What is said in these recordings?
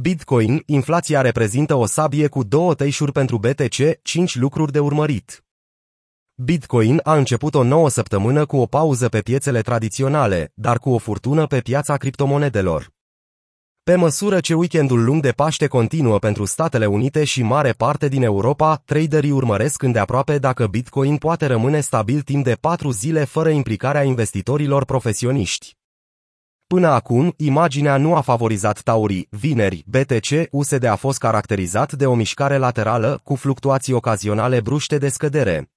Bitcoin, inflația reprezintă o sabie cu două tăișuri pentru BTC, 5 lucruri de urmărit. Bitcoin a început o nouă săptămână cu o pauză pe piețele tradiționale, dar cu o furtună pe piața criptomonedelor. Pe măsură ce weekendul lung de Paște continuă pentru Statele Unite și mare parte din Europa, traderii urmăresc îndeaproape dacă Bitcoin poate rămâne stabil timp de patru zile fără implicarea investitorilor profesioniști. Până acum, imaginea nu a favorizat taurii. Vineri, BTC USD a fost caracterizat de o mișcare laterală cu fluctuații ocazionale bruște de scădere.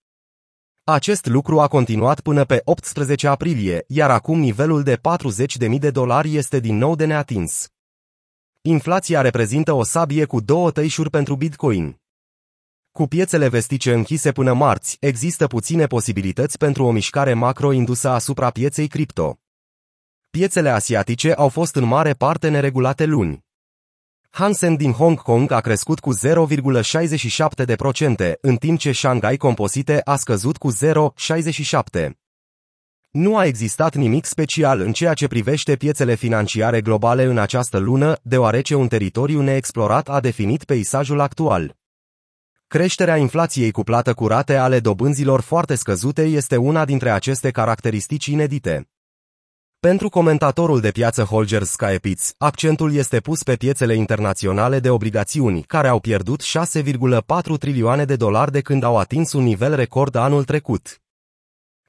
Acest lucru a continuat până pe 18 aprilie, iar acum nivelul de 40.000 de dolari este din nou de neatins. Inflația reprezintă o sabie cu două tăișuri pentru Bitcoin. Cu piețele vestice închise până marți, există puține posibilități pentru o mișcare macro indusă asupra pieței cripto. Piețele asiatice au fost în mare parte neregulate luni. Hansen din Hong Kong a crescut cu 0,67%, în timp ce Shanghai Composite a scăzut cu 0,67%. Nu a existat nimic special în ceea ce privește piețele financiare globale în această lună, deoarece un teritoriu neexplorat a definit peisajul actual. Creșterea inflației cu plată curate ale dobânzilor foarte scăzute este una dintre aceste caracteristici inedite. Pentru comentatorul de piață Holger Skypitz, accentul este pus pe piețele internaționale de obligațiuni, care au pierdut 6,4 trilioane de dolari de când au atins un nivel record anul trecut.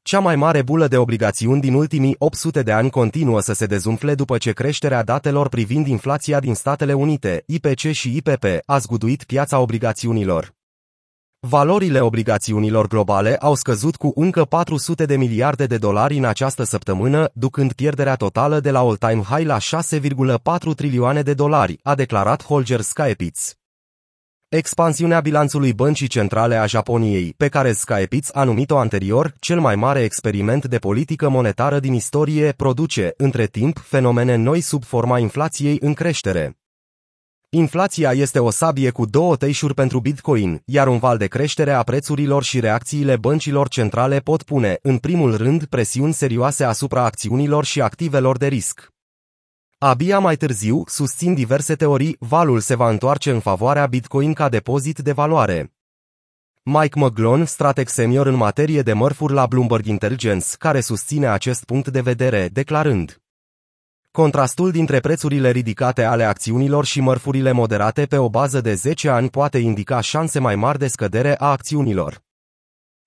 Cea mai mare bulă de obligațiuni din ultimii 800 de ani continuă să se dezumfle după ce creșterea datelor privind inflația din Statele Unite, IPC și IPP, a zguduit piața obligațiunilor. Valorile obligațiunilor globale au scăzut cu încă 400 de miliarde de dolari în această săptămână, ducând pierderea totală de la all-time high la 6,4 trilioane de dolari, a declarat Holger Skypitz. Expansiunea bilanțului Băncii Centrale a Japoniei, pe care Skypitz a numit-o anterior, cel mai mare experiment de politică monetară din istorie, produce, între timp, fenomene noi sub forma inflației în creștere. Inflația este o sabie cu două tăișuri pentru Bitcoin, iar un val de creștere a prețurilor și reacțiile băncilor centrale pot pune, în primul rând, presiuni serioase asupra acțiunilor și activelor de risc. Abia mai târziu, susțin diverse teorii, valul se va întoarce în favoarea Bitcoin ca depozit de valoare. Mike McGlone, strateg senior în materie de mărfuri la Bloomberg Intelligence, care susține acest punct de vedere, declarând Contrastul dintre prețurile ridicate ale acțiunilor și mărfurile moderate pe o bază de 10 ani poate indica șanse mai mari de scădere a acțiunilor.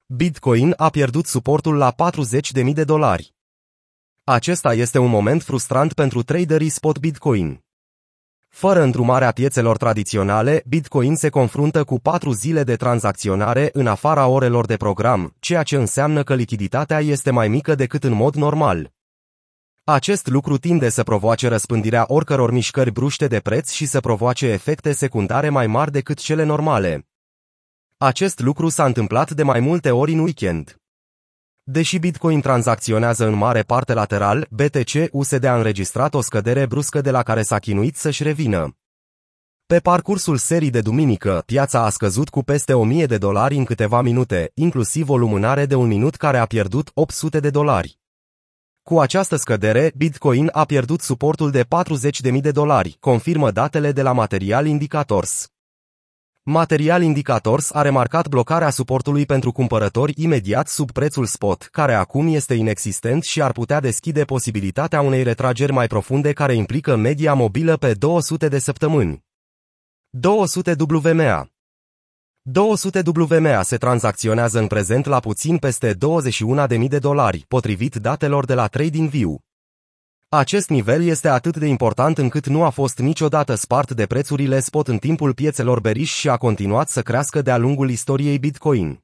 Bitcoin a pierdut suportul la 40.000 de dolari. Acesta este un moment frustrant pentru traderii spot Bitcoin. Fără îndrumarea piețelor tradiționale, Bitcoin se confruntă cu patru zile de tranzacționare în afara orelor de program, ceea ce înseamnă că lichiditatea este mai mică decât în mod normal. Acest lucru tinde să provoace răspândirea oricăror mișcări bruște de preț și să provoace efecte secundare mai mari decât cele normale. Acest lucru s-a întâmplat de mai multe ori în weekend. Deși Bitcoin tranzacționează în mare parte lateral, BTC-USD a înregistrat o scădere bruscă de la care s-a chinuit să-și revină. Pe parcursul serii de duminică, piața a scăzut cu peste 1000 de dolari în câteva minute, inclusiv o lumânare de un minut care a pierdut 800 de dolari. Cu această scădere, Bitcoin a pierdut suportul de 40.000 de dolari, confirmă datele de la Material Indicators. Material Indicators a remarcat blocarea suportului pentru cumpărători imediat sub prețul spot, care acum este inexistent și ar putea deschide posibilitatea unei retrageri mai profunde care implică media mobilă pe 200 de săptămâni. 200 WMA 200 WMA se tranzacționează în prezent la puțin peste 21.000 de dolari, potrivit datelor de la TradingView. Acest nivel este atât de important încât nu a fost niciodată spart de prețurile spot în timpul piețelor beriș și a continuat să crească de-a lungul istoriei Bitcoin.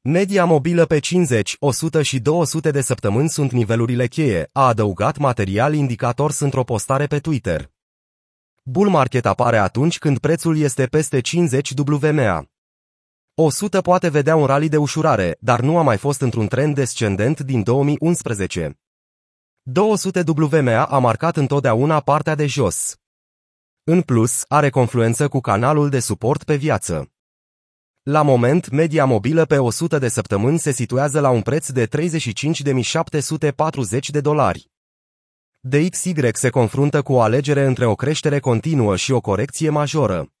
Media mobilă pe 50, 100 și 200 de săptămâni sunt nivelurile cheie, a adăugat material indicator într-o postare pe Twitter. Bull market apare atunci când prețul este peste 50 WMA. 100 poate vedea un rally de ușurare, dar nu a mai fost într-un trend descendent din 2011. 200 WMA a marcat întotdeauna partea de jos. În plus, are confluență cu canalul de suport pe viață. La moment, media mobilă pe 100 de săptămâni se situează la un preț de 35.740 de dolari. DXY se confruntă cu o alegere între o creștere continuă și o corecție majoră.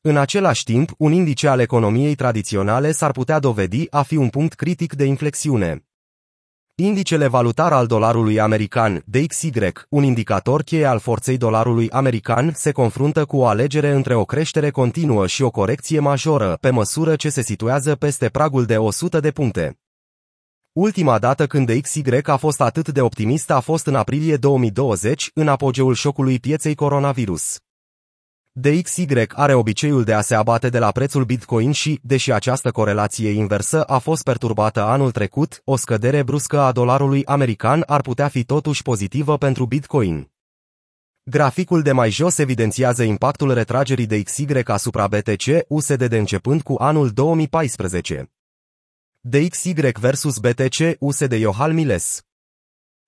În același timp, un indice al economiei tradiționale s-ar putea dovedi a fi un punct critic de inflexiune. Indicele valutar al dolarului american, DXY, un indicator cheie al forței dolarului american, se confruntă cu o alegere între o creștere continuă și o corecție majoră, pe măsură ce se situează peste pragul de 100 de puncte. Ultima dată când DXY a fost atât de optimist a fost în aprilie 2020, în apogeul șocului pieței coronavirus. DXY are obiceiul de a se abate de la prețul Bitcoin și, deși această corelație inversă a fost perturbată anul trecut, o scădere bruscă a dolarului american ar putea fi totuși pozitivă pentru Bitcoin. Graficul de mai jos evidențiază impactul retragerii de XY asupra BTC USD de începând cu anul 2014. DXY versus BTC USD Johal Miles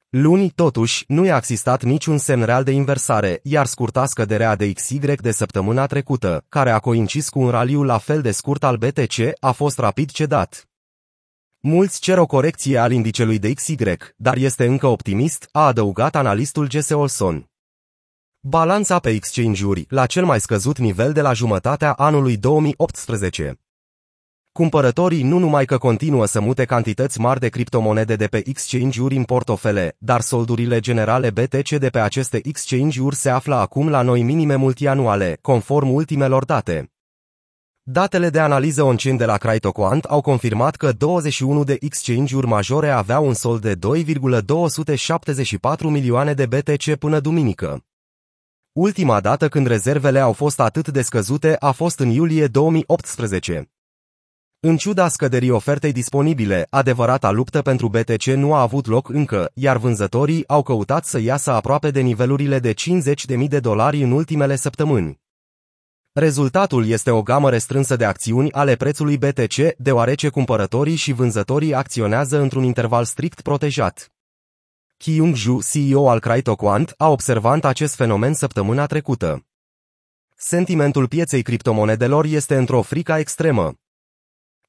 Luni, totuși, nu i-a existat niciun semn real de inversare, iar scurta scăderea de XY de săptămâna trecută, care a coincis cu un raliu la fel de scurt al BTC, a fost rapid cedat. Mulți cer o corecție al indicelui de XY, dar este încă optimist, a adăugat analistul Jesse Olson. Balanța pe exchange-uri, la cel mai scăzut nivel de la jumătatea anului 2018. Cumpărătorii nu numai că continuă să mute cantități mari de criptomonede de pe exchange-uri în portofele, dar soldurile generale BTC de pe aceste exchange-uri se află acum la noi minime multianuale, conform ultimelor date. Datele de analiză on-chain de la CryptoQuant au confirmat că 21 de exchange-uri majore aveau un sold de 2,274 milioane de BTC până duminică. Ultima dată când rezervele au fost atât de scăzute a fost în iulie 2018. În ciuda scăderii ofertei disponibile, adevărata luptă pentru BTC nu a avut loc încă, iar vânzătorii au căutat să iasă aproape de nivelurile de 50.000 de dolari în ultimele săptămâni. Rezultatul este o gamă restrânsă de acțiuni ale prețului BTC, deoarece cumpărătorii și vânzătorii acționează într-un interval strict protejat. Kyung Ju, CEO al CryptoQuant, a observat acest fenomen săptămâna trecută. Sentimentul pieței criptomonedelor este într-o frică extremă.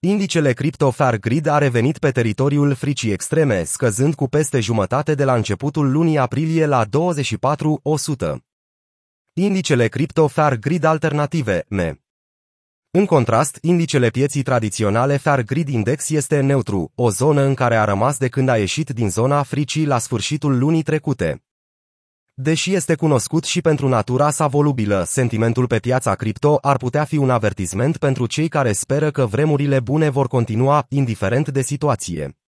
Indicele Crypto Fair Grid a revenit pe teritoriul fricii extreme, scăzând cu peste jumătate de la începutul lunii aprilie la 24,100. Indicele Crypto Fair Grid Alternative, ME. În contrast, indicele pieții tradiționale Fair Grid Index este neutru, o zonă în care a rămas de când a ieșit din zona fricii la sfârșitul lunii trecute. Deși este cunoscut și pentru natura sa volubilă, sentimentul pe piața cripto ar putea fi un avertisment pentru cei care speră că vremurile bune vor continua, indiferent de situație.